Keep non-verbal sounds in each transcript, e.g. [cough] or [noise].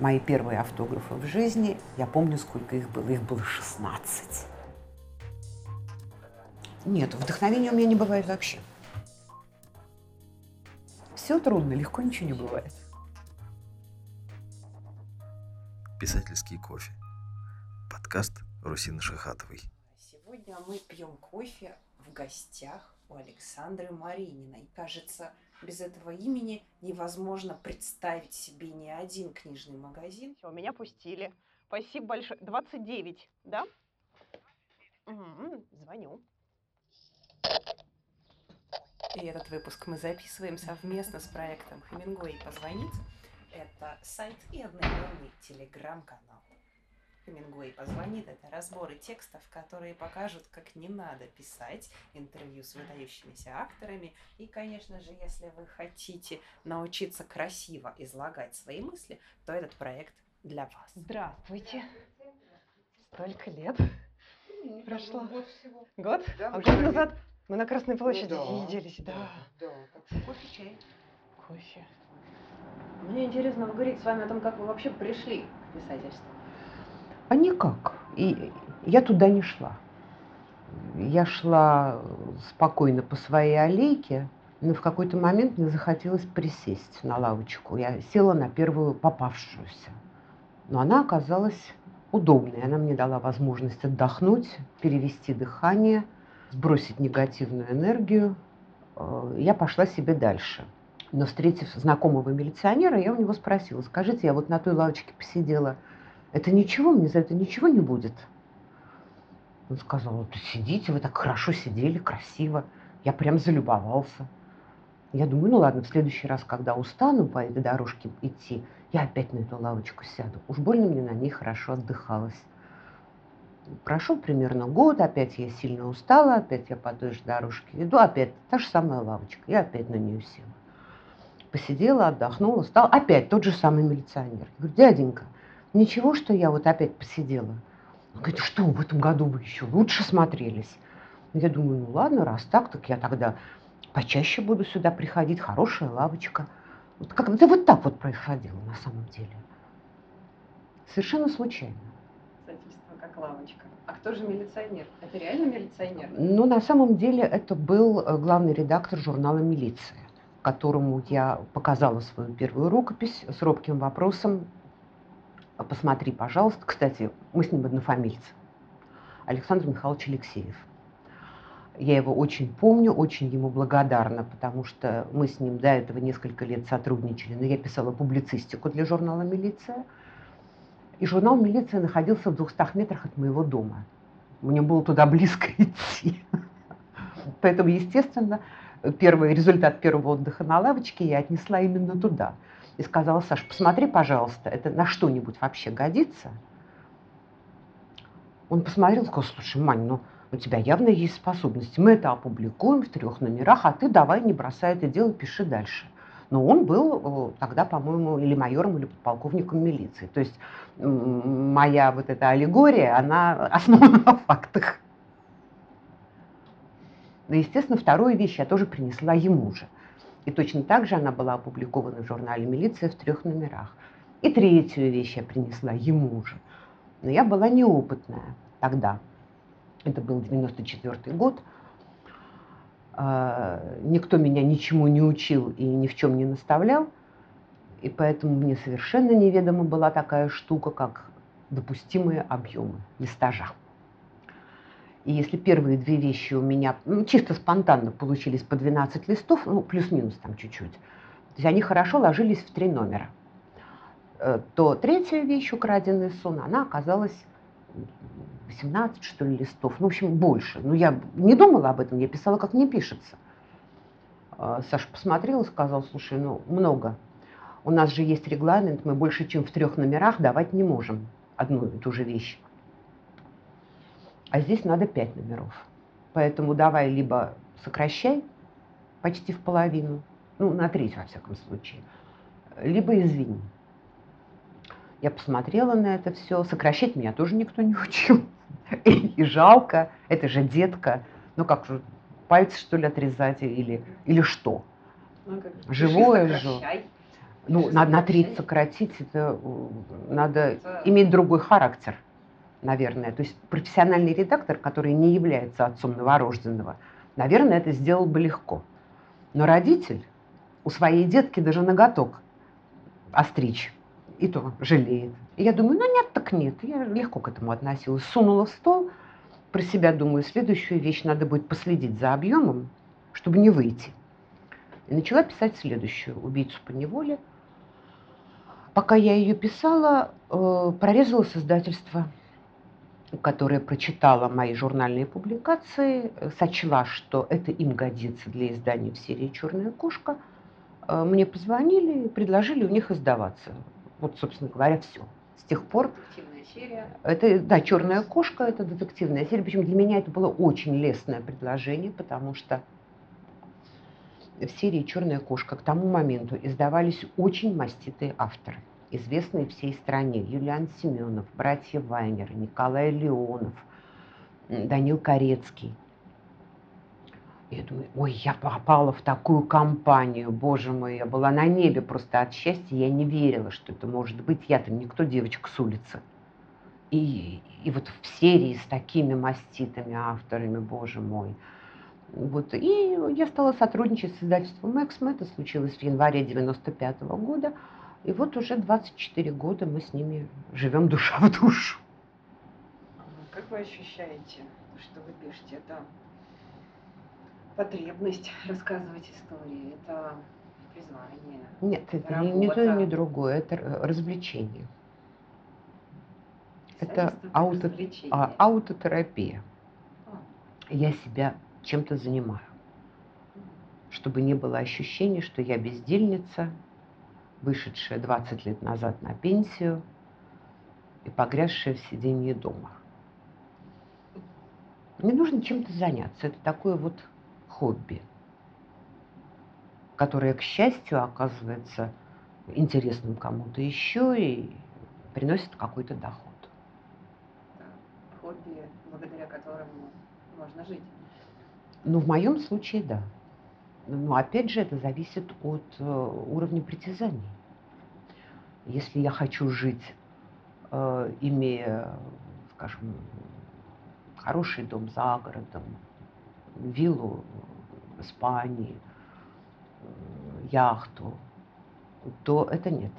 Мои первые автографы в жизни, я помню, сколько их было. Их было 16. Нет, вдохновения у меня не бывает вообще. Все трудно, легко ничего не бывает. Писательский кофе. Подкаст Русины Шахатовой. Сегодня мы пьем кофе в гостях у Александры Марининой. Кажется, без этого имени невозможно представить себе ни один книжный магазин. Все, меня пустили. Спасибо большое. 29, да? Угу, звоню. И этот выпуск мы записываем совместно с проектом Хемингуэй позвонить. Это сайт и одноименный телеграм-канал. Хемингуэй позвонит. Это разборы текстов, которые покажут, как не надо писать интервью с выдающимися акторами. И, конечно же, если вы хотите научиться красиво излагать свои мысли, то этот проект для вас. Здравствуйте. Столько лет Ну, прошло. Год всего. Год? Да, а год же назад мы на Красной площади Ну да, виделись, да. Да, так что кофе, чай. Кофе. Мне интересно поговорить с вами о том, как вы вообще пришли к писательству. А никак. И я туда не шла. Я шла спокойно по своей аллейке, но в какой-то момент мне захотелось присесть на лавочку. Я села на первую попавшуюся. Но она оказалась удобной. Она мне дала возможность отдохнуть, перевести дыхание, сбросить негативную энергию. Э, Я пошла себе дальше. Но встретив знакомого милиционера, я у него спросила, скажите, я вот на той лавочке посидела, это ничего, мне за это ничего не будет? Он сказал, вот сидите, вы так хорошо сидели, красиво. Я прям залюбовался. Я думаю, ну ладно, в следующий раз, когда устану по этой дорожке идти, я опять на эту лавочку сяду. Уж больно мне на ней хорошо отдыхалось. Прошел примерно год, опять я сильно устала, опять я по той же дорожке иду, опять та же самая лавочка, я опять на нее села. Посидела, отдохнула, стал опять тот же самый милиционер. Говорю, дяденька, ничего, что я вот опять посидела? Он говорит, что в этом году вы еще лучше смотрелись. Я думаю, ну ладно, раз так, так я тогда почаще буду сюда приходить, хорошая лавочка. Вот как, да вот так вот происходило на самом деле. Совершенно случайно. Писательство как лавочка. А кто же милиционер? Это реально милиционер? Но на самом деле это был э, главный редактор журнала «Милиция», которому я показала свою первую рукопись с робким вопросом «А «Посмотри, пожалуйста». Кстати, мы с ним однофамильцы. Александр Михайлович Алексеев. Я его очень помню, очень ему благодарна, потому что мы с ним до этого несколько лет сотрудничали, но я писала публицистику для журнала «Милиция». И журнал «Милиция» находился в 200 метрах от моего дома. Мне было туда близко [laughs] идти. Поэтому, естественно, первый результат первого отдыха на лавочке я отнесла именно туда. И сказала, Саш, посмотри, пожалуйста, это на что-нибудь вообще годится? Он посмотрел сказал, слушай, Мань, ну у тебя явно есть способности. Мы это опубликуем в трех номерах, а ты давай не бросай это дело, пиши дальше. Но он был э, тогда, по-моему, или майором, или подполковником милиции. То есть моя вот эта аллегория, она основана на фактах. Но, естественно, вторую вещь я тоже принесла ему же. И точно так же она была опубликована в журнале «Милиция» в трех номерах. И третью вещь я принесла ему же. Но я была неопытная тогда. Это был 94 год. А, Никто меня ничему не учил и ни в чем не наставлял. И поэтому мне совершенно неведома была такая штука, как допустимые объемы листажа. И если первые две вещи у меня ну, чисто спонтанно получились по 12 листов, ну, плюс-минус там чуть-чуть, то есть они хорошо ложились в три номера, э, то третья вещь, украденный сон, она оказалась 18, что ли, листов, ну, в общем, больше. Но я не думала об этом, я писала, как мне пишется. А, Саша посмотрел и сказал, слушай, ну, много. У нас же есть регламент, мы больше, чем в трех номерах давать не можем одну и ту же вещь. А здесь надо пять номеров. Поэтому давай либо сокращай почти в половину, ну, на треть, во всяком случае, либо извини. Я посмотрела на это все. Сокращать меня тоже никто не учил. И жалко, это же детка. Ну как же, пальцы что ли отрезать или, или что? Ну, Живое же. Ну, на, на треть сократить, это э, надо Это- иметь другой характер, наверное. То есть профессиональный редактор, который не является отцом новорожденного, наверное, это сделал бы легко. Но родитель у своей детки даже ноготок остричь, и то жалеет. И я думаю, ну нет, так нет. Я легко к этому относилась. Сунула в стол, про себя думаю, следующую вещь надо будет последить за объемом, чтобы не выйти. И начала писать следующую «Убийцу по неволе». Пока я ее писала, э, прорезалось которое прочитало мои журнальные публикации, э, сочла, что это им годится для издания в серии «Черная кошка». Э, Мне позвонили и предложили у них издаваться. Вот, собственно говоря, все. С тех пор Детективная серия. это, да, черная кошка это детективная серия. Причем для меня это было очень лестное предложение, потому что в серии Черная кошка к тому моменту издавались очень маститые авторы, известные всей стране. Юлиан Семенов, братья Вайнер, Николай Леонов, Данил Корецкий. Я думаю, ой, я попала в такую компанию, боже мой, я была на небе просто от счастья, я не верила, что это может быть. Я-то никто девочка с улицы. И, и вот в серии с такими маститыми авторами, боже мой. Вот. И я стала сотрудничать с издательством «Эксмо». Это случилось в январе 95 года. И вот уже 24 года мы с ними живем душа в душу. А Как вы ощущаете, что вы пишете? Это потребность рассказывать истории, это признание. Нет, это ни, ни то и Работа. другое. Это развлечение. Это ауто-. А, аутотерапия. А. Я себя чем-то занимаю. Чтобы не было ощущения, что я бездельница, вышедшая 20 лет назад на пенсию и погрязшая в сидении дома. Мне нужно чем-то заняться. Это такое вот хобби, которое, к счастью, оказывается интересным кому-то еще и приносит какой-то доход. Хобби, благодаря которому можно жить. Ну, в моем случае, да. Но опять же, это зависит от э, уровня притязаний. Если я хочу жить, э, имея, скажем, хороший дом за городом, виллу в Испании, э, яхту, то это нет.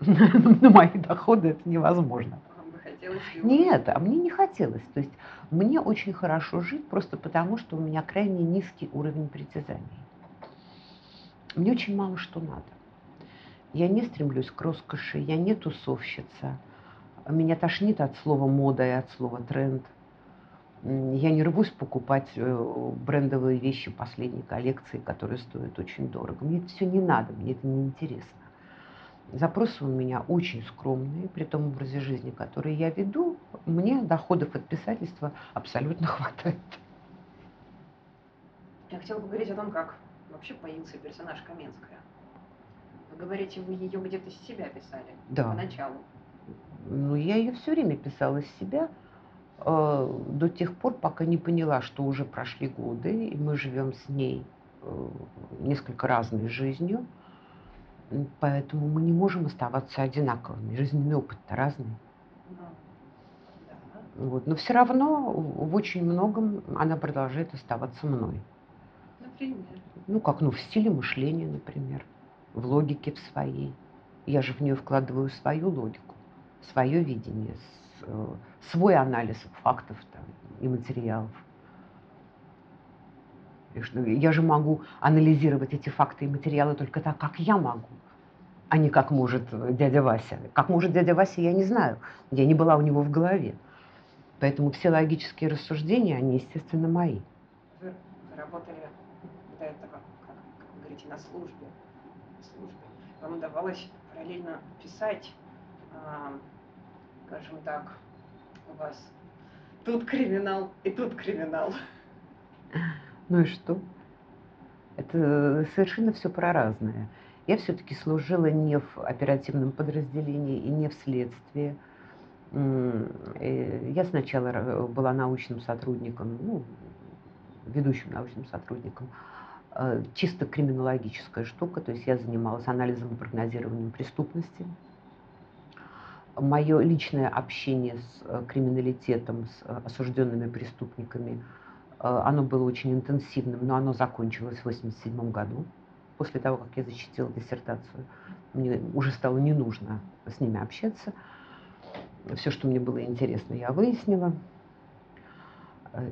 [laughs] На мои доходы это невозможно. Его- Нет, а мне не хотелось. То есть мне очень хорошо жить просто потому, что у меня крайне низкий уровень притязаний. Мне очень мало что надо. Я не стремлюсь к роскоши, я не тусовщица. Меня тошнит от слова мода и от слова тренд. Я не рвусь покупать э, брендовые вещи последней коллекции, которые стоят очень дорого. Мне это все не надо, мне это не интересно. Запросы у меня очень скромные, при том образе жизни, который я веду, мне доходов от писательства абсолютно [laughs] хватает. Я хотела поговорить о том, как вообще появился персонаж Каменская. Вы говорите, вы ее где-то с себя писали Да. поначалу. Ну, я ее все время писала из себя э, до тех пор, пока не поняла, что уже прошли годы, и мы живем с ней э, несколько разной жизнью. Поэтому мы не можем оставаться одинаковыми. Жизненный опыт-то разный. Ну, да. Вот. Но все равно в очень многом она продолжает оставаться мной. Например. Ну, как ну, в стиле мышления, например, в логике в своей. Я же в нее вкладываю свою логику, свое видение, э, свой анализ фактов там, и материалов. Я же могу анализировать эти факты и материалы только так, как я могу, а не как может дядя Вася. Как может дядя Вася, я не знаю. Я не была у него в голове. Поэтому все логические рассуждения, они, естественно, мои. Вы работали до этого, как, как вы говорите, на службе. На службе. Вам удавалось параллельно писать, а, скажем так, у вас тут криминал и тут криминал. Ну и что? Это совершенно все про разное. Я все-таки служила не в оперативном подразделении и не в следствии. Э, Я сначала была научным сотрудником, ну, ведущим научным сотрудником чисто криминологическая штука, то есть я занималась анализом и прогнозированием преступности. Мое личное общение с э, криминалитетом, с э, осужденными преступниками, оно было очень интенсивным, но оно закончилось в 1987 году, после того, как я защитила диссертацию. Мне уже стало не нужно с ними общаться. Все, что мне было интересно, я выяснила.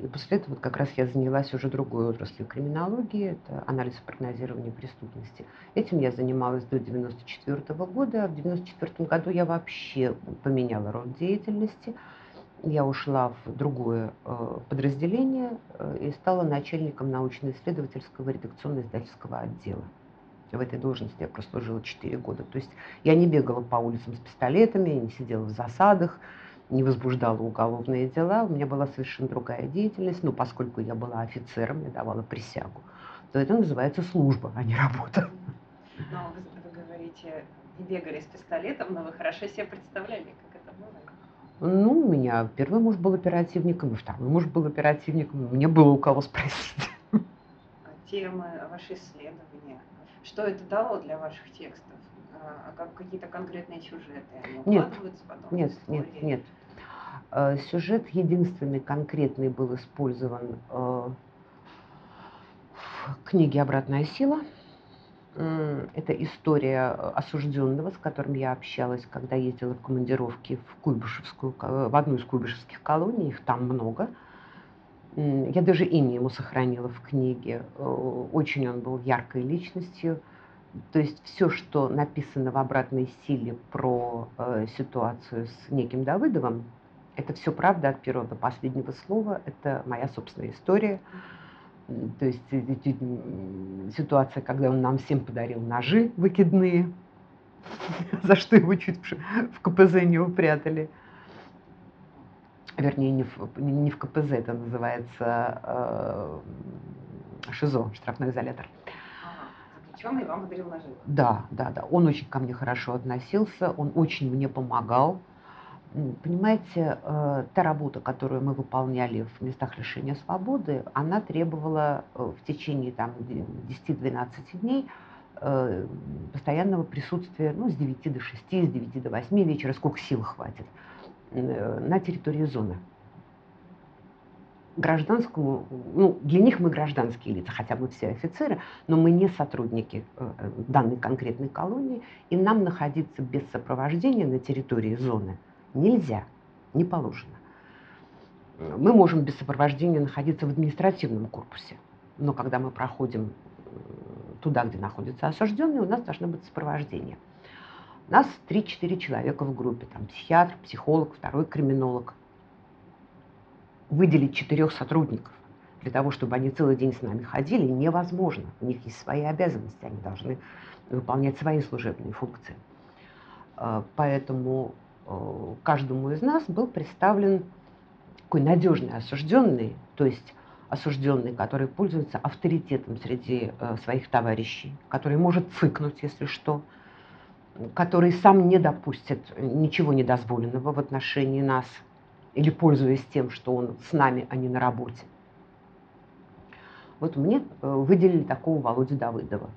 И после этого вот как раз я занялась уже другой отраслью криминологии, это анализ и прогнозирование преступности. Этим я занималась до 1994 года. А в 1994 году я вообще поменяла род деятельности. Я ушла в другое э, подразделение э, и стала начальником научно-исследовательского редакционно-издательского отдела. В этой должности я прослужила 4 года. То есть я не бегала по улицам с пистолетами, не сидела в засадах, не возбуждала уголовные дела, у меня была совершенно другая деятельность, но поскольку я была офицером, я давала присягу, то это называется служба, а не работа. Но вы, вы говорите, не бегали с пистолетом, но вы хорошо себе представляли, как это было? Ну, у меня первый муж был оперативником, и второй муж был оперативником, мне было у кого спросить. А темы, ваши исследования, что это дало для ваших текстов? А, а как какие-то конкретные сюжеты? Они нет, потом нет, нет, нет. Э, сюжет единственный конкретный был использован э, в книге «Обратная сила». Это история осужденного, с которым я общалась, когда ездила в командировки в, Куйбышевскую, в одну из куйбышевских колоний, их там много. Я даже имя ему сохранила в книге. Э, очень он был яркой личностью – то есть все, что написано в обратной силе про э, ситуацию с неким Давыдовым, это все правда от первого до последнего слова. Это моя собственная история. То есть ситуация, когда он нам всем подарил ножи выкидные, [laughs] за что его чуть в КПЗ не упрятали. Вернее, не в, не в КПЗ, это называется э, ШИЗО, штрафной изолятор. Э, заключенный вам подарил ножи. Да, да, да. Он очень ко мне хорошо относился, он очень мне помогал. Понимаете, э, та работа, которую мы выполняли в местах лишения свободы, она требовала э, в течение там, 10-12 дней э, постоянного присутствия ну, с 9 до 6, с 9 до 8 вечера, сколько сил хватит, на территории зоны гражданскому, ну, для них мы гражданские лица, хотя мы все офицеры, но мы не сотрудники э, данной конкретной колонии, и нам находиться без сопровождения на территории зоны нельзя, не положено. Мы можем без сопровождения находиться в административном корпусе, но когда мы проходим э, туда, где находятся осужденные, у нас должно быть сопровождение. У нас 3-4 человека в группе, там психиатр, психолог, второй криминолог – выделить четырех сотрудников для того, чтобы они целый день с нами ходили, невозможно. У них есть свои обязанности, они должны выполнять свои служебные функции. А, поэтому э, каждому из нас был представлен такой надежный осужденный, то есть осужденный, который пользуется авторитетом среди э, своих товарищей, который может цыкнуть, если что, который сам не допустит ничего недозволенного в отношении нас – или пользуясь тем, что он с нами, а не на работе. Вот мне э, выделили такого Володю Давыдова.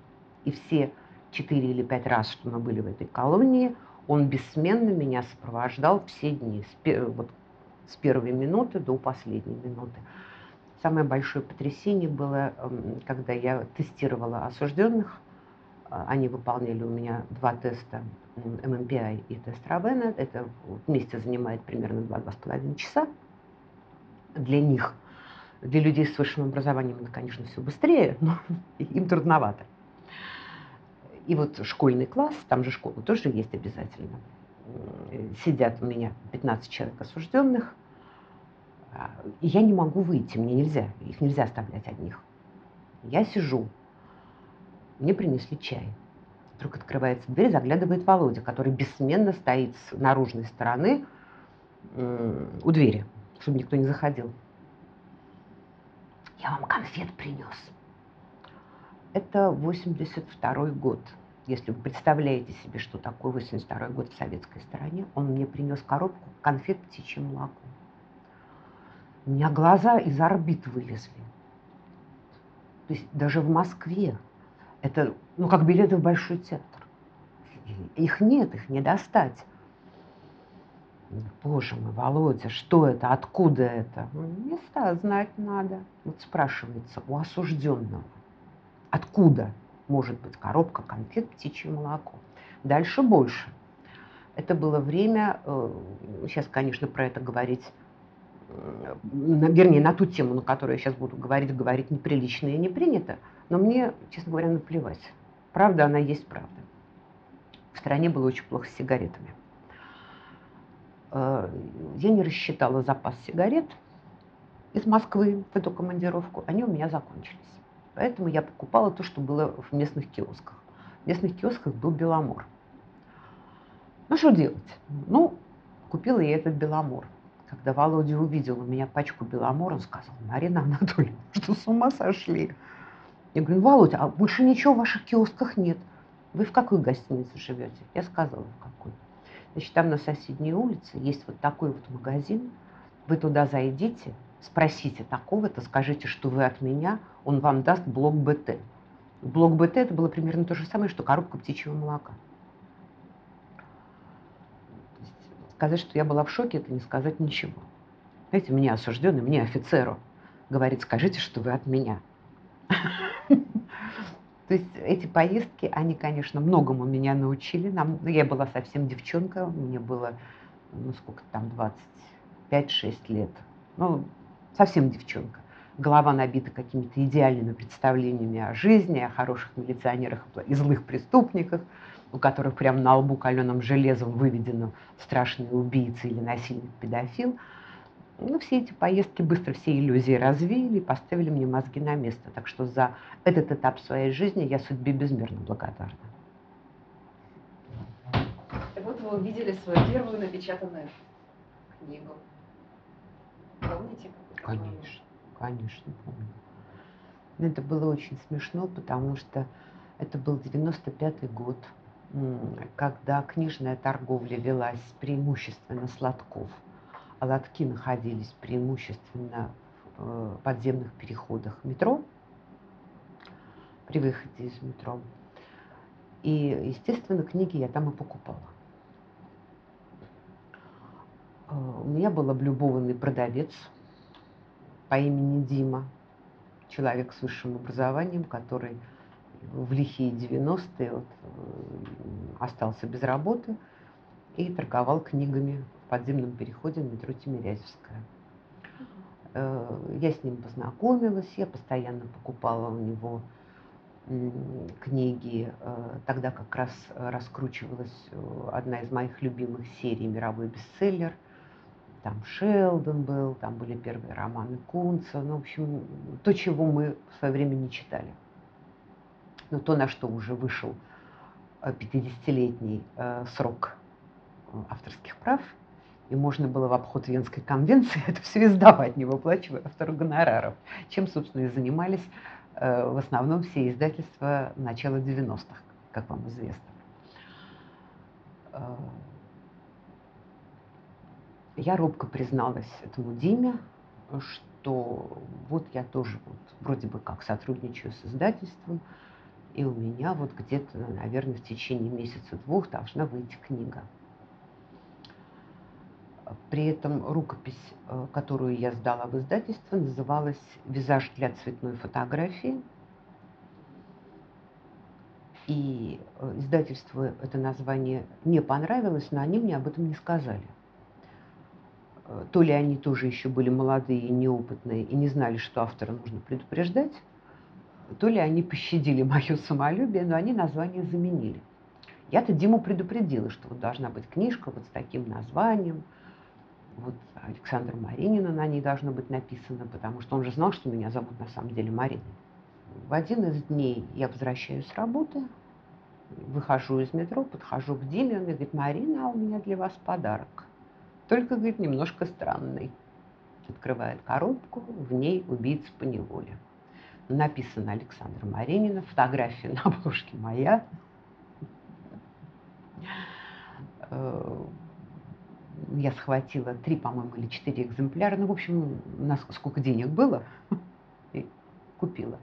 И все четыре или пять раз, что мы были в этой колонии, он бессменно меня сопровождал все дни, с, вот, с первой минуты до последней минуты. Самое большое потрясение было, эм, когда я тестировала осужденных. Э, они выполняли у меня два теста MMPI и тест Равена. Это вместе занимает примерно 2-2,5 часа. Для них, для людей с высшим образованием, это, конечно, все быстрее, но [laughs] им трудновато. И вот школьный класс, там же школа тоже есть обязательно. Сидят у меня 15 человек осужденных, а, и я не могу выйти, мне нельзя, их нельзя оставлять одних. Я сижу, мне принесли чай. Вдруг открывается дверь, заглядывает Володя, который бессменно стоит с наружной стороны у двери, чтобы никто не заходил. Я вам конфет принес. Это 82 год. Если вы представляете себе, что такое 82 год в советской стороне, он мне принес коробку конфет птичьим молоком. У меня глаза из орбит вылезли. То есть даже в Москве это, ну, как билеты в Большой театр. Их нет, их не достать. Боже мой, Володя, что это, откуда это? Ну, Места знать надо. Вот спрашивается у осужденного, откуда может быть коробка конфет, птичье молоко. Дальше больше. Это было время, э, сейчас, конечно, про это говорить, вернее, на ту тему, на которую я сейчас буду говорить, говорить неприлично и не принято, но мне, честно говоря, наплевать. Правда, она есть правда. В стране было очень плохо с сигаретами. Э, я не рассчитала запас сигарет из Москвы в эту командировку. Они у меня закончились. Поэтому я покупала то, что было в местных киосках. В местных киосках был Беломор. Ну, что делать? Ну, купила я этот Беломор. Когда Володя увидел у меня пачку Беломора, он сказал, Марина Анатольевна, что с ума сошли? Я говорю, Володя, а больше ничего в ваших киосках нет. Вы в какой гостинице живете? Я сказала, в какой. Значит, там на соседней улице есть вот такой вот магазин. Вы туда зайдите, спросите такого-то, скажите, что вы от меня, он вам даст блок БТ. Блок БТ это было примерно то же самое, что коробка птичьего молока. Сказать, что я была в шоке, это не сказать ничего. Знаете, мне осужденный, мне офицеру говорит, скажите, что вы от меня. [laughs] То есть эти поездки, они, конечно, многому меня научили. Нам, ну, я была совсем девчонка, мне было, ну сколько там, 25-6 лет. Ну, совсем девчонка. Голова набита какими-то идеальными представлениями о жизни, о хороших милиционерах и злых преступниках, у которых прямо на лбу каленым железом выведено страшные убийцы или насильник педофил – ну, все эти поездки быстро все иллюзии развеяли и поставили мне мозги на место. Так что за этот этап своей жизни я судьбе безмерно благодарна. И вот вы увидели свою первую напечатанную книгу. Помните? Конечно, конечно, помню. Но это было очень смешно, потому что это был 95-й год, когда книжная торговля велась преимущественно сладков – а лотки находились преимущественно в э, подземных переходах метро, при выходе из метро. И, естественно, книги я там и покупала. Э, у меня был облюбованный продавец по имени Дима, человек с высшим образованием, который в лихие 90-е вот, э, остался без работы и торговал книгами подземном переходе на метро Тимирязевская. Э, я с ним познакомилась, я постоянно покупала у него книги. Э, тогда как раз раскручивалась одна из моих любимых серий «Мировой бестселлер». Там Шелдон был, там были первые романы Кунца. Ну, в общем, то, чего мы в свое время не читали. Но то, на что уже вышел 50-летний срок авторских прав – и можно было в обход Венской конвенции [laughs] это все издавать, не выплачивая автору гонораров, чем, собственно, и занимались э, в основном все издательства начала 90-х, как вам известно. Э, я робко призналась этому Диме, что вот я тоже вот вроде бы как сотрудничаю с издательством, и у меня вот где-то, наверное, в течение месяца-двух должна выйти книга – при этом рукопись, э, которую я сдала в издательство, называлась «Визаж для цветной фотографии». И э, издательству это название не понравилось, но они мне об этом не сказали. Э, то ли они тоже еще были молодые и неопытные и не знали, что автора нужно предупреждать, то ли они пощадили мое самолюбие, но они название заменили. Я-то Диму предупредила, что вот должна быть книжка вот с таким названием – вот Александр Маринина на ней должно быть написано, потому что он же знал, что меня зовут на самом деле Марина. В один из дней я возвращаюсь с работы, выхожу из метро, подхожу к Диме, он мне говорит, Марина, а у меня для вас подарок. Только, говорит, немножко странный. Открывает коробку, в ней убийца по неволе. Написано Александр Маринина, фотография на обложке моя э, я схватила три, по-моему, или четыре экземпляра. Ну, в общем, сколько денег было, и купила.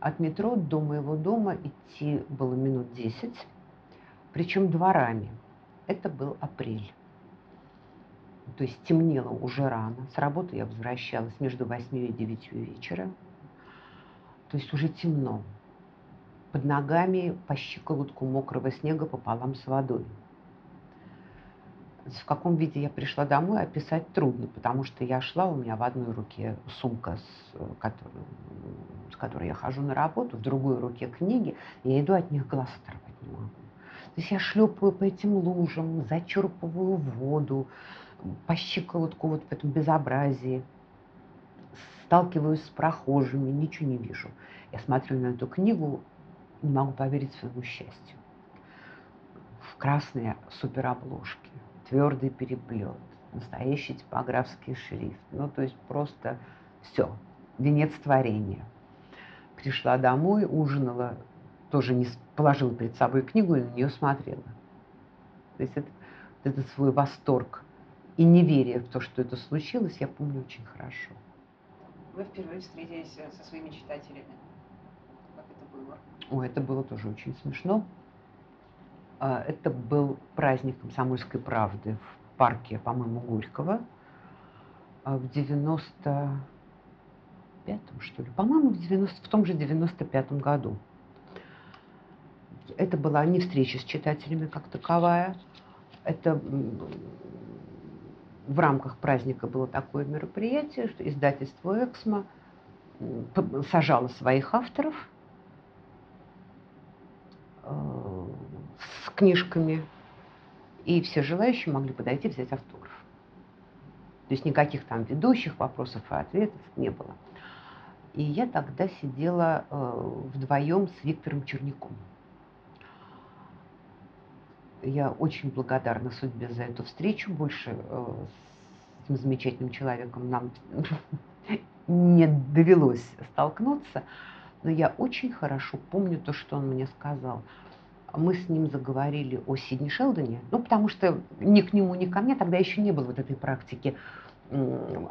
От метро до моего дома идти было минут 10, причем дворами. Это был апрель. То есть темнело уже рано. С работы я возвращалась между 8 и 9 вечера. То есть уже темно. Под ногами по щиколотку мокрого снега пополам с водой. В каком виде я пришла домой, описать трудно, потому что я шла, у меня в одной руке сумка, с которой, с которой я хожу на работу, в другой руке книги, я иду от них глаз оторвать не могу. То есть я шлепаю по этим лужам, зачерпываю воду, по щиколотку вот в этом безобразии, сталкиваюсь с прохожими, ничего не вижу. Я смотрю на эту книгу, не могу поверить своему счастью. В красные суперобложки, твердый переплет, настоящий типографский шрифт. Ну, то есть просто все, венец творения. Пришла домой, ужинала, тоже не положила перед собой книгу и на нее смотрела. То есть это, этот свой восторг и неверие в то, что это случилось, я помню очень хорошо. Вы впервые встретились э, со своими читателями. Как это было? Ой, это было тоже очень смешно. А, это был праздник комсомольской правды в парке, по-моему, Горького а, в 95-м, что ли, по-моему, в, 90, в том же 95-м году. Это была не встреча с читателями как таковая, это в рамках праздника было такое мероприятие, что издательство «Эксмо» сажало своих авторов э, с книжками, и все желающие могли подойти взять автограф. То есть никаких там ведущих вопросов и ответов не было. И я тогда сидела э, вдвоем с Виктором Черняком. Я очень благодарна судьбе за эту встречу. Больше э, с этим замечательным человеком нам [laughs] не довелось столкнуться. Но я очень хорошо помню то, что он мне сказал. Мы с ним заговорили о Сидни Шелдоне, ну, потому что ни к нему, ни ко мне тогда еще не было вот этой практики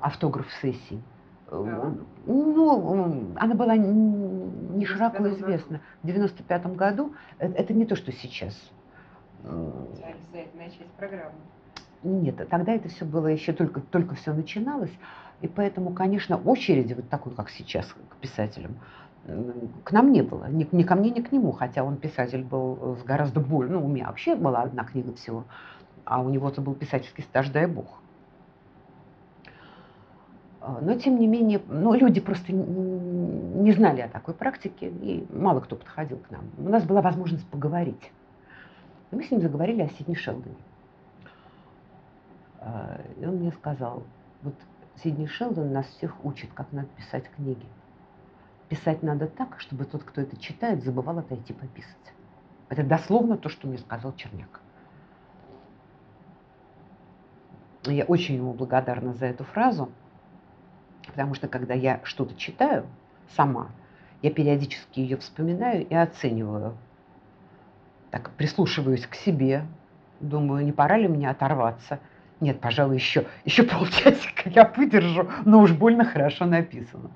автограф-сессий. Да. Ну, она была не широко известна. В 95 году это, это не то, что сейчас. Обязательная часть программы. Нет, тогда это все было еще только, только все начиналось. И поэтому, конечно, очереди, вот такой, как сейчас, к писателям, к нам не было. Ни, ни ко мне, ни к нему. Хотя он писатель был с гораздо более... Ну, у меня вообще была одна книга всего. А у него-то был писательский стаж, дай бог. А, но, тем не менее, ну, люди просто не знали о такой практике, и мало кто подходил к нам. У нас была возможность поговорить. И мы с ним заговорили о Сидни Шелдоне. А, и он мне сказал, вот Сидни Шелдон нас всех учит, как надо писать книги. Писать надо так, чтобы тот, кто это читает, забывал отойти пописать. Это дословно то, что мне сказал Черняк. Я очень ему благодарна за эту фразу, потому что когда я что-то читаю сама, я периодически ее вспоминаю и оцениваю так прислушиваюсь к себе, думаю, не пора ли мне оторваться. Нет, пожалуй, еще, еще [laughs] полчасика я выдержу, но уж больно хорошо написано.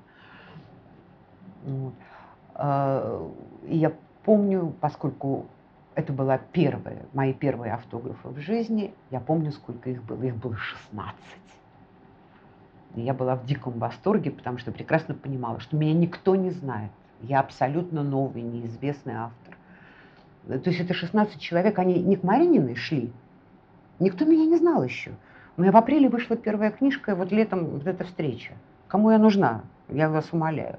А, я помню, поскольку это была первая, мои первые автографы в жизни, я помню, сколько их было. Их было 16. И я была в диком восторге, потому что прекрасно понимала, что меня никто не знает. Я абсолютно новый, неизвестный автор. То есть это 16 человек, они не к Марининой шли. Никто меня не знал еще. У меня в апреле вышла первая книжка, и вот летом вот эта встреча. Кому я нужна? Я вас умоляю.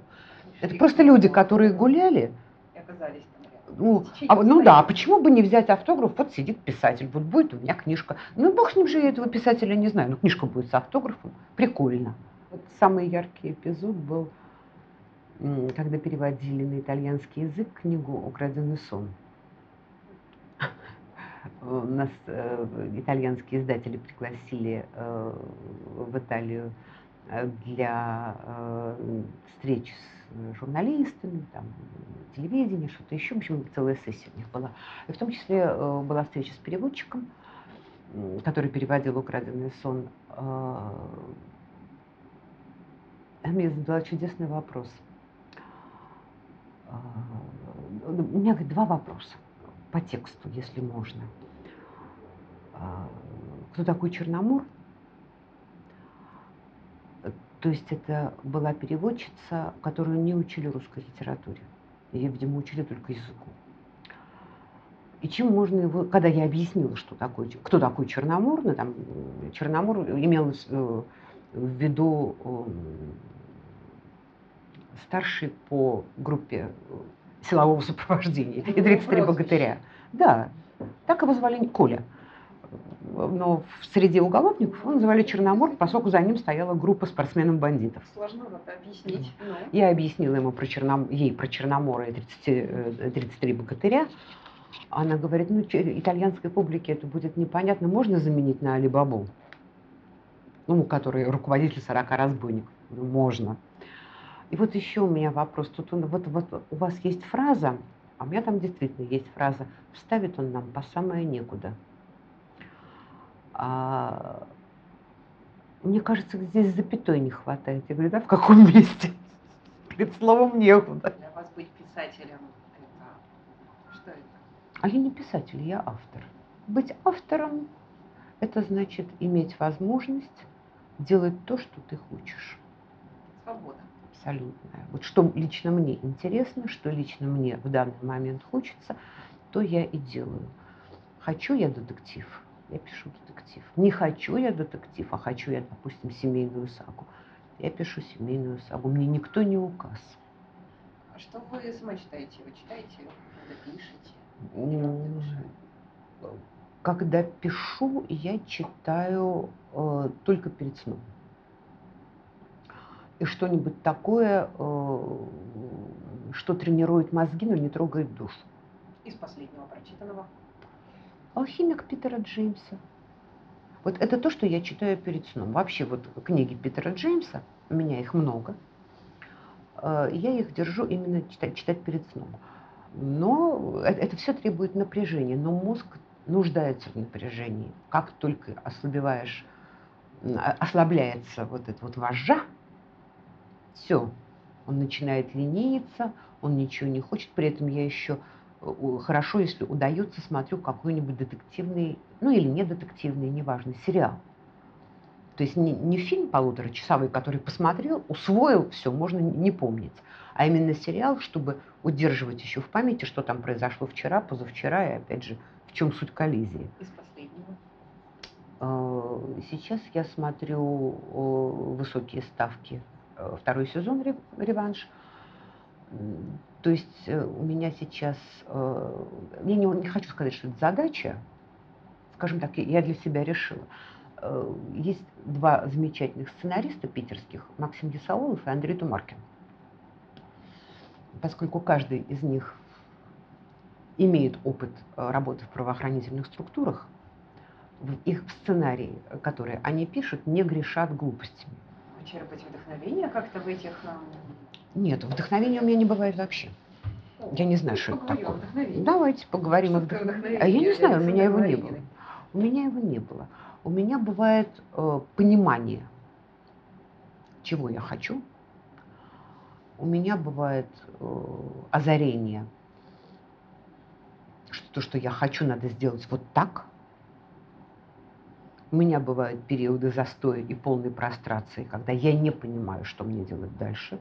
Это просто люди, которые гуляли. И оказались там ну, а, ну да, почему бы не взять автограф? Вот сидит писатель, вот будет у меня книжка. Ну, бог с ним же, я этого писателя не знаю, но книжка будет с автографом. Прикольно. Вот самый яркий эпизод был, когда переводили на итальянский язык книгу «Украденный сон». У нас э, итальянские издатели пригласили э, в Италию э, для э, встреч с журналистами, там, телевидение, что-то еще. В общем, целая сессия у них была. И в том числе э, была встреча с переводчиком, который переводил «Украденный сон». Э, она мне задала чудесный вопрос. А, у меня говорит, два вопроса по тексту, если можно. Кто такой Черномор? То есть это была переводчица, которую не учили русской литературе. Ее, видимо, учили только языку. И чем можно его, когда я объяснила, что такое, кто такой Черномор, ну, там, Черномор имел э, в виду старший по группе э, силового сопровождения и 33 богатыря. Да, так его звали Коля. Но в среде уголовников его называли Черномор, поскольку за ним стояла группа спортсменов-бандитов. Сложновато объяснить. Но... Ну. Я объяснила ему про Черном... ей про Черномора и 30... 33 э, богатыря. Она говорит, ну, итальянской публике это будет непонятно, можно заменить на Алибабу? Ну, который руководитель 40 разбойников. Ну, можно. И вот еще у меня вопрос. Тут он, вот, вот у вас есть фраза, а у меня там действительно есть фраза, вставит он нам по самое некуда. А, мне кажется, здесь запятой не хватает. Я говорю, да, в каком [laughs] месте? Перед словом некуда. Для вас быть писателем, это что это? А я не писатель, я автор. Быть автором – это значит иметь возможность делать то, что ты хочешь. Свобода абсолютная. Вот что лично мне интересно, что лично мне в данный момент хочется, то я и делаю. Хочу я детектив, я пишу детектив. Не хочу я детектив, а хочу я, допустим, семейную сагу. Я пишу семейную сагу. Мне никто не указ. А что вы сама читаете? Вы читаете, когда пишете? Когда пишу, я читаю э, только перед сном и что-нибудь такое, э, что тренирует мозги, но не трогает душу. Из последнего прочитанного? Алхимик Питера Джеймса. Вот это то, что я читаю перед сном. Вообще вот книги Питера Джеймса, у меня их много, э, я их держу именно читать, читать перед сном. Но это, это все требует напряжения, но мозг нуждается в напряжении. Как только ослабеваешь, ослабляется вот эта вот вожжа, все, он начинает лениться, он ничего не хочет, при этом я еще э, хорошо, если удается, смотрю какой-нибудь детективный, ну или не детективный, неважно, сериал. То есть не, не фильм полуторачасовой, который посмотрел, усвоил, все, можно не помнить, а именно сериал, чтобы удерживать еще в памяти, что там произошло вчера, позавчера, и опять же, в чем суть коллизии. Из последнего? Э, сейчас я смотрю э, высокие ставки Э, второй сезон «Реванш». То есть э, у меня сейчас, э, я не, не хочу сказать, что это задача, скажем так, я для себя решила. Есть два замечательных сценариста питерских, Максим Есаулов и Андрей Тумаркин. Поскольку каждый из них имеет опыт работы в правоохранительных структурах, их сценарии, которые они пишут, не грешат глупостями черпать вдохновение как-то в этих... Нет, вдохновения у меня не бывает вообще. Я не знаю, что это такое. Давайте поговорим о вдохновении. А я не знаю, у меня его не было. У меня его не было. У меня бывает э, понимание, чего я хочу. У меня бывает э, озарение, что то, что я хочу, надо сделать вот так – у меня бывают периоды застоя и полной прострации, когда я не понимаю, что мне делать дальше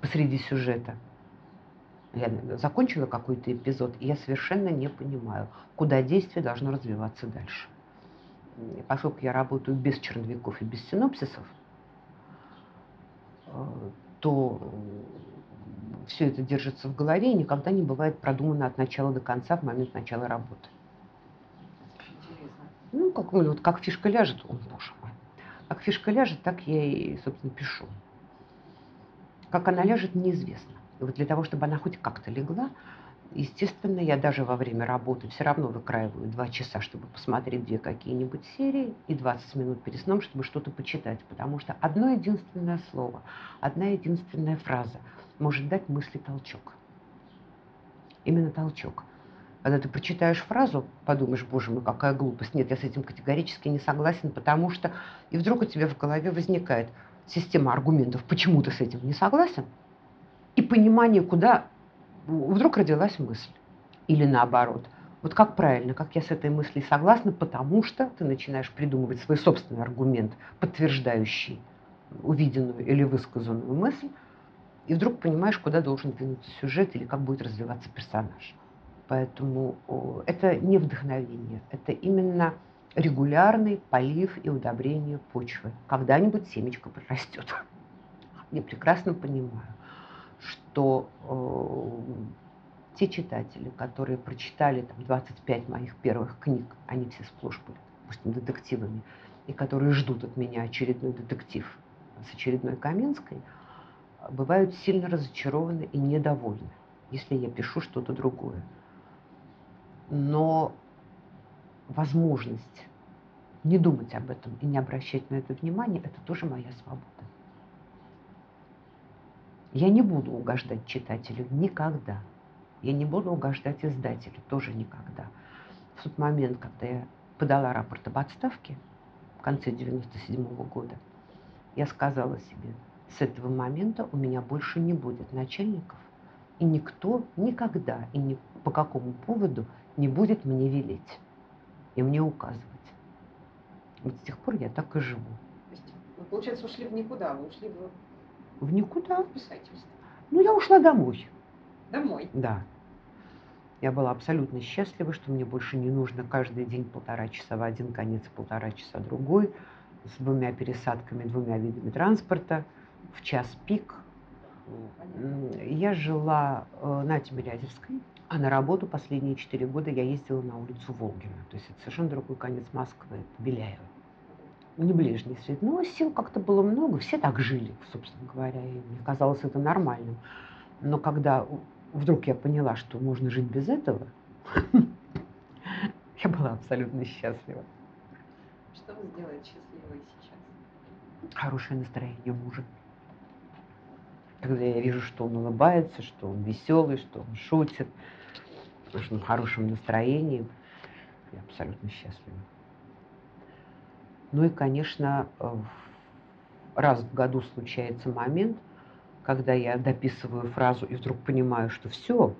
посреди сюжета. Я закончила какой-то эпизод, и я совершенно не понимаю, куда действие должно развиваться дальше. Поскольку я работаю без черновиков и без синопсисов, э, то все это держится в голове и никогда не бывает продумано от начала до конца в момент начала работы. Ну, как, ну, вот как фишка ляжет, он, боже мой. Как фишка ляжет, так я и, собственно, пишу. Как она ляжет, неизвестно. И вот для того, чтобы она хоть как-то легла, естественно, я даже во время работы все равно выкраиваю два часа, чтобы посмотреть две какие-нибудь серии, и 20 минут перед сном, чтобы что-то почитать. Потому что одно единственное слово, одна единственная фраза может дать мысли толчок. Именно толчок – когда ты прочитаешь фразу, подумаешь, боже мой, какая глупость. Нет, я с этим категорически не согласен, потому что... И вдруг у тебя в голове возникает система аргументов, почему ты с этим не согласен. и понимание, куда вдруг родилась мысль. Или наоборот. Вот как правильно, как я с этой мыслью согласна, потому что ты начинаешь придумывать свой собственный аргумент, подтверждающий увиденную или высказанную мысль, и вдруг понимаешь, куда должен двинуться сюжет или как будет развиваться персонаж. Поэтому это не вдохновение, это именно регулярный полив и удобрение почвы. Когда-нибудь семечко прорастет. [laughs] Я прекрасно понимаю, что э, те читатели, которые прочитали там, 25 моих первых книг, они все сплошь были, допустим, детективами, и которые ждут от меня очередной детектив с очередной Каменской, бывают сильно разочарованы и недовольны, если я пишу что-то другое. Но возможность не думать об этом и не обращать на это внимание, это тоже моя свобода. Я не буду угождать читателю никогда. Я не буду угождать издателю тоже никогда. В тот момент, когда я подала рапорт об отставке в конце 97 -го года, я сказала себе, с этого момента у меня больше не будет начальников, и никто никогда и ни по какому поводу не будет мне велеть и мне указывать. Вот с тех пор я так и живу. То есть вы, получается, ушли в никуда, вы ушли в... В никуда? В писательство. Ну, я ушла домой. Домой? Да. Я была абсолютно счастлива, что мне больше не нужно каждый день полтора часа в один конец, полтора часа другой, с двумя пересадками, двумя видами транспорта, в час пик. Понятно. Я жила э, на Тимирязевской, а на работу последние четыре года я ездила на улицу Волгина. То есть это совершенно другой конец Москвы, это Беляево. Не ближний свет. Но сил как-то было много, все так жили, собственно говоря, и мне казалось это нормальным. Но когда вдруг я поняла, что можно жить без этого, [laughs] я была абсолютно счастлива. Что вы сделаете счастливой сейчас? Хорошее настроение мужа. Когда я вижу, что он улыбается, что он веселый, что он шутит, что он в хорошем настроении, я абсолютно счастлива. Ну и, конечно, раз в году случается момент, когда я дописываю фразу и вдруг понимаю, что все,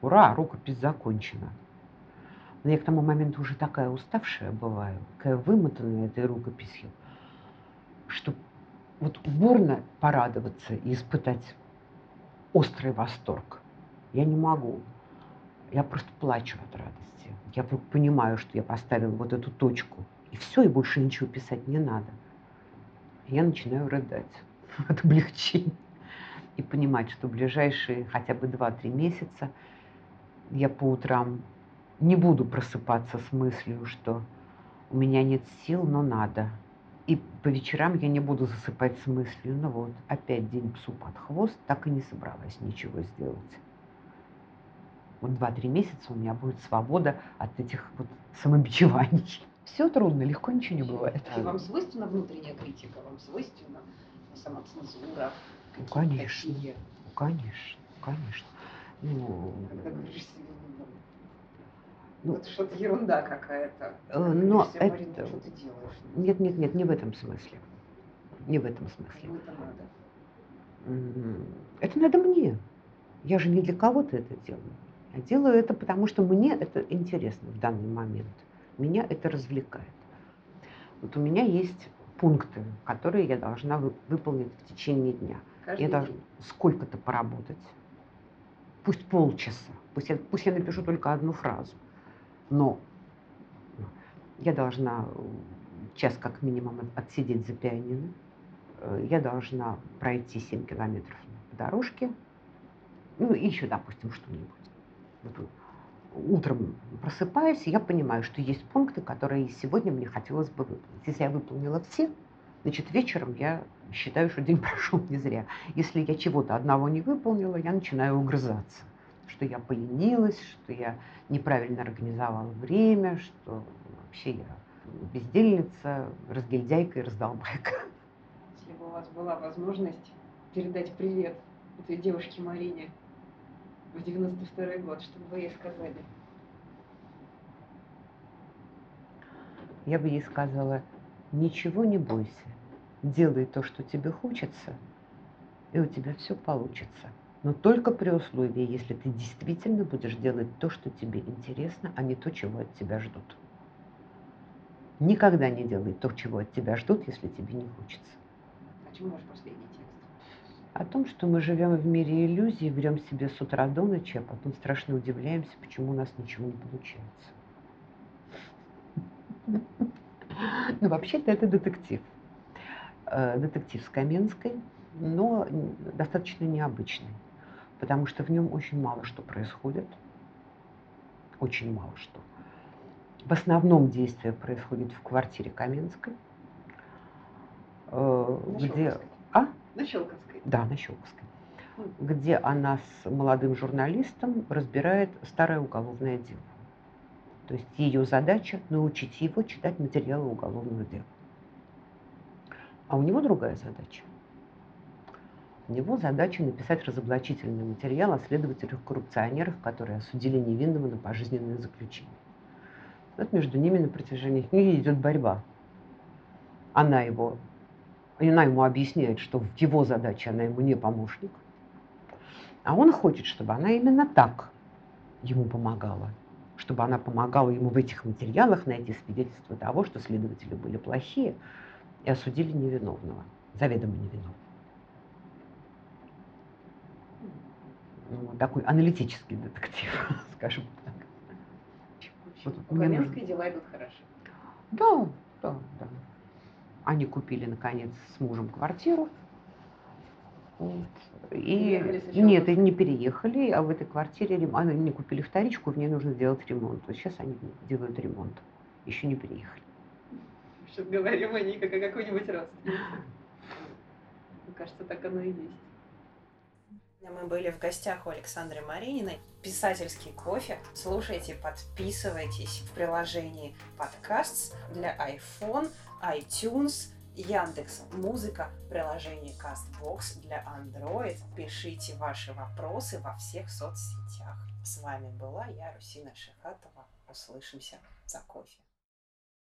ура, рукопись закончена. Но я к тому моменту уже такая уставшая бываю, такая вымотанная этой рукописью, что вот бурно порадоваться и испытать острый восторг я не могу. Я просто плачу от радости. Я понимаю, что я поставила вот эту точку. И все, и больше ничего писать не надо. я начинаю рыдать [laughs] от облегчения. И понимать, что ближайшие хотя бы 2-3 месяца я по утрам не буду просыпаться с мыслью, что у меня нет сил, но надо. И по вечерам я не буду засыпать с мыслью, ну вот, опять день псу под хвост, так и не собралась ничего сделать. Вот два-три месяца у меня будет свобода от этих вот самобичеваний. [laughs] Все трудно, легко ничего не бывает. И вам свойственна внутренняя критика, вам свойственна самоцензура? Ну, конечно, такие? ну, конечно, конечно. Ну, Когда говоришь себе, ну, вот что-то ерунда какая-то. Э, но все это... Марина, что ты делаешь? Нет, нет, нет, не в этом смысле. Не в этом смысле. Кому это надо? Это надо мне. Я же не для кого-то это делаю. Я делаю это, потому что мне это интересно в данный момент. Меня это развлекает. Вот у меня есть пункты, которые я должна выполнить в течение дня. Каждый я должна сколько-то поработать. Пусть полчаса. Пусть я, пусть я напишу только одну фразу. Но я должна час как минимум отсидеть за пианино. Э, я должна пройти 7 километров по дорожке. Ну, и еще, допустим, что-нибудь утром просыпаюсь, и я понимаю, что есть пункты, которые сегодня мне хотелось бы выполнить. Если я выполнила все, значит, вечером я считаю, что день [laughs] прошел не зря. Если я чего-то одного не выполнила, я начинаю угрызаться, что я поленилась, что я неправильно организовала время, что вообще я бездельница, разгильдяйка и раздолбайка. Если бы у вас была возможность передать привет этой девушке Марине, в 92 год, что бы вы ей сказали? Я бы ей сказала, ничего не бойся, делай то, что тебе хочется, и у тебя все получится. Но только при условии, если ты действительно будешь делать то, что тебе интересно, а не то, чего от тебя ждут. Никогда не делай то, чего от тебя ждут, если тебе не хочется. О чем ваш последний текст? О том, что мы живем в мире иллюзий, врем себе с утра до ночи, а потом страшно удивляемся, почему у нас ничего не получается. Ну, вообще-то это детектив. Э, детектив с Каменской, но достаточно необычный, потому что в нем очень мало что происходит. Очень мало что. В основном действие происходит в квартире Каменской, э, На где... Щелковской. А? На Щелковской. Да, на Щелковской. Где она с молодым журналистом разбирает старое уголовное дело. То есть ее задача научить его читать материалы уголовного дела. А у него другая задача. У него задача написать разоблачительный материал о следователях-коррупционерах, которые осудили невинного на пожизненное заключение. Вот между ними на протяжении книги идет борьба. Она его, она ему объясняет, что в его задаче она ему не помощник. А он хочет, чтобы она именно так ему помогала. Чтобы она помогала ему в этих материалах найти свидетельство того, что следователи были плохие и осудили невиновного, заведомо невиновного. Ну, вот такой аналитический детектив, [laughs] скажем так. Вот у мне нужно- дела идут хорошо. Да, да, да. Они купили, наконец, с мужем квартиру. Вот. И нет, Щелковской? и не переехали, а в этой квартире рем- они не купили вторичку, в ней нужно сделать ремонт. Вот сейчас они делают ремонт. Еще не переехали. Сейчас говорим о ней, как о какой-нибудь родственнице. [laughs] Мне кажется, так оно и есть. Мы были в гостях у Александры Марининой. Писательский кофе. Слушайте, подписывайтесь в приложении подкаст для iPhone, iTunes, Яндекс Музыка, приложение Castbox для Android. Пишите ваши вопросы во всех соцсетях. С вами была я, Русина Шихатова. Услышимся за кофе.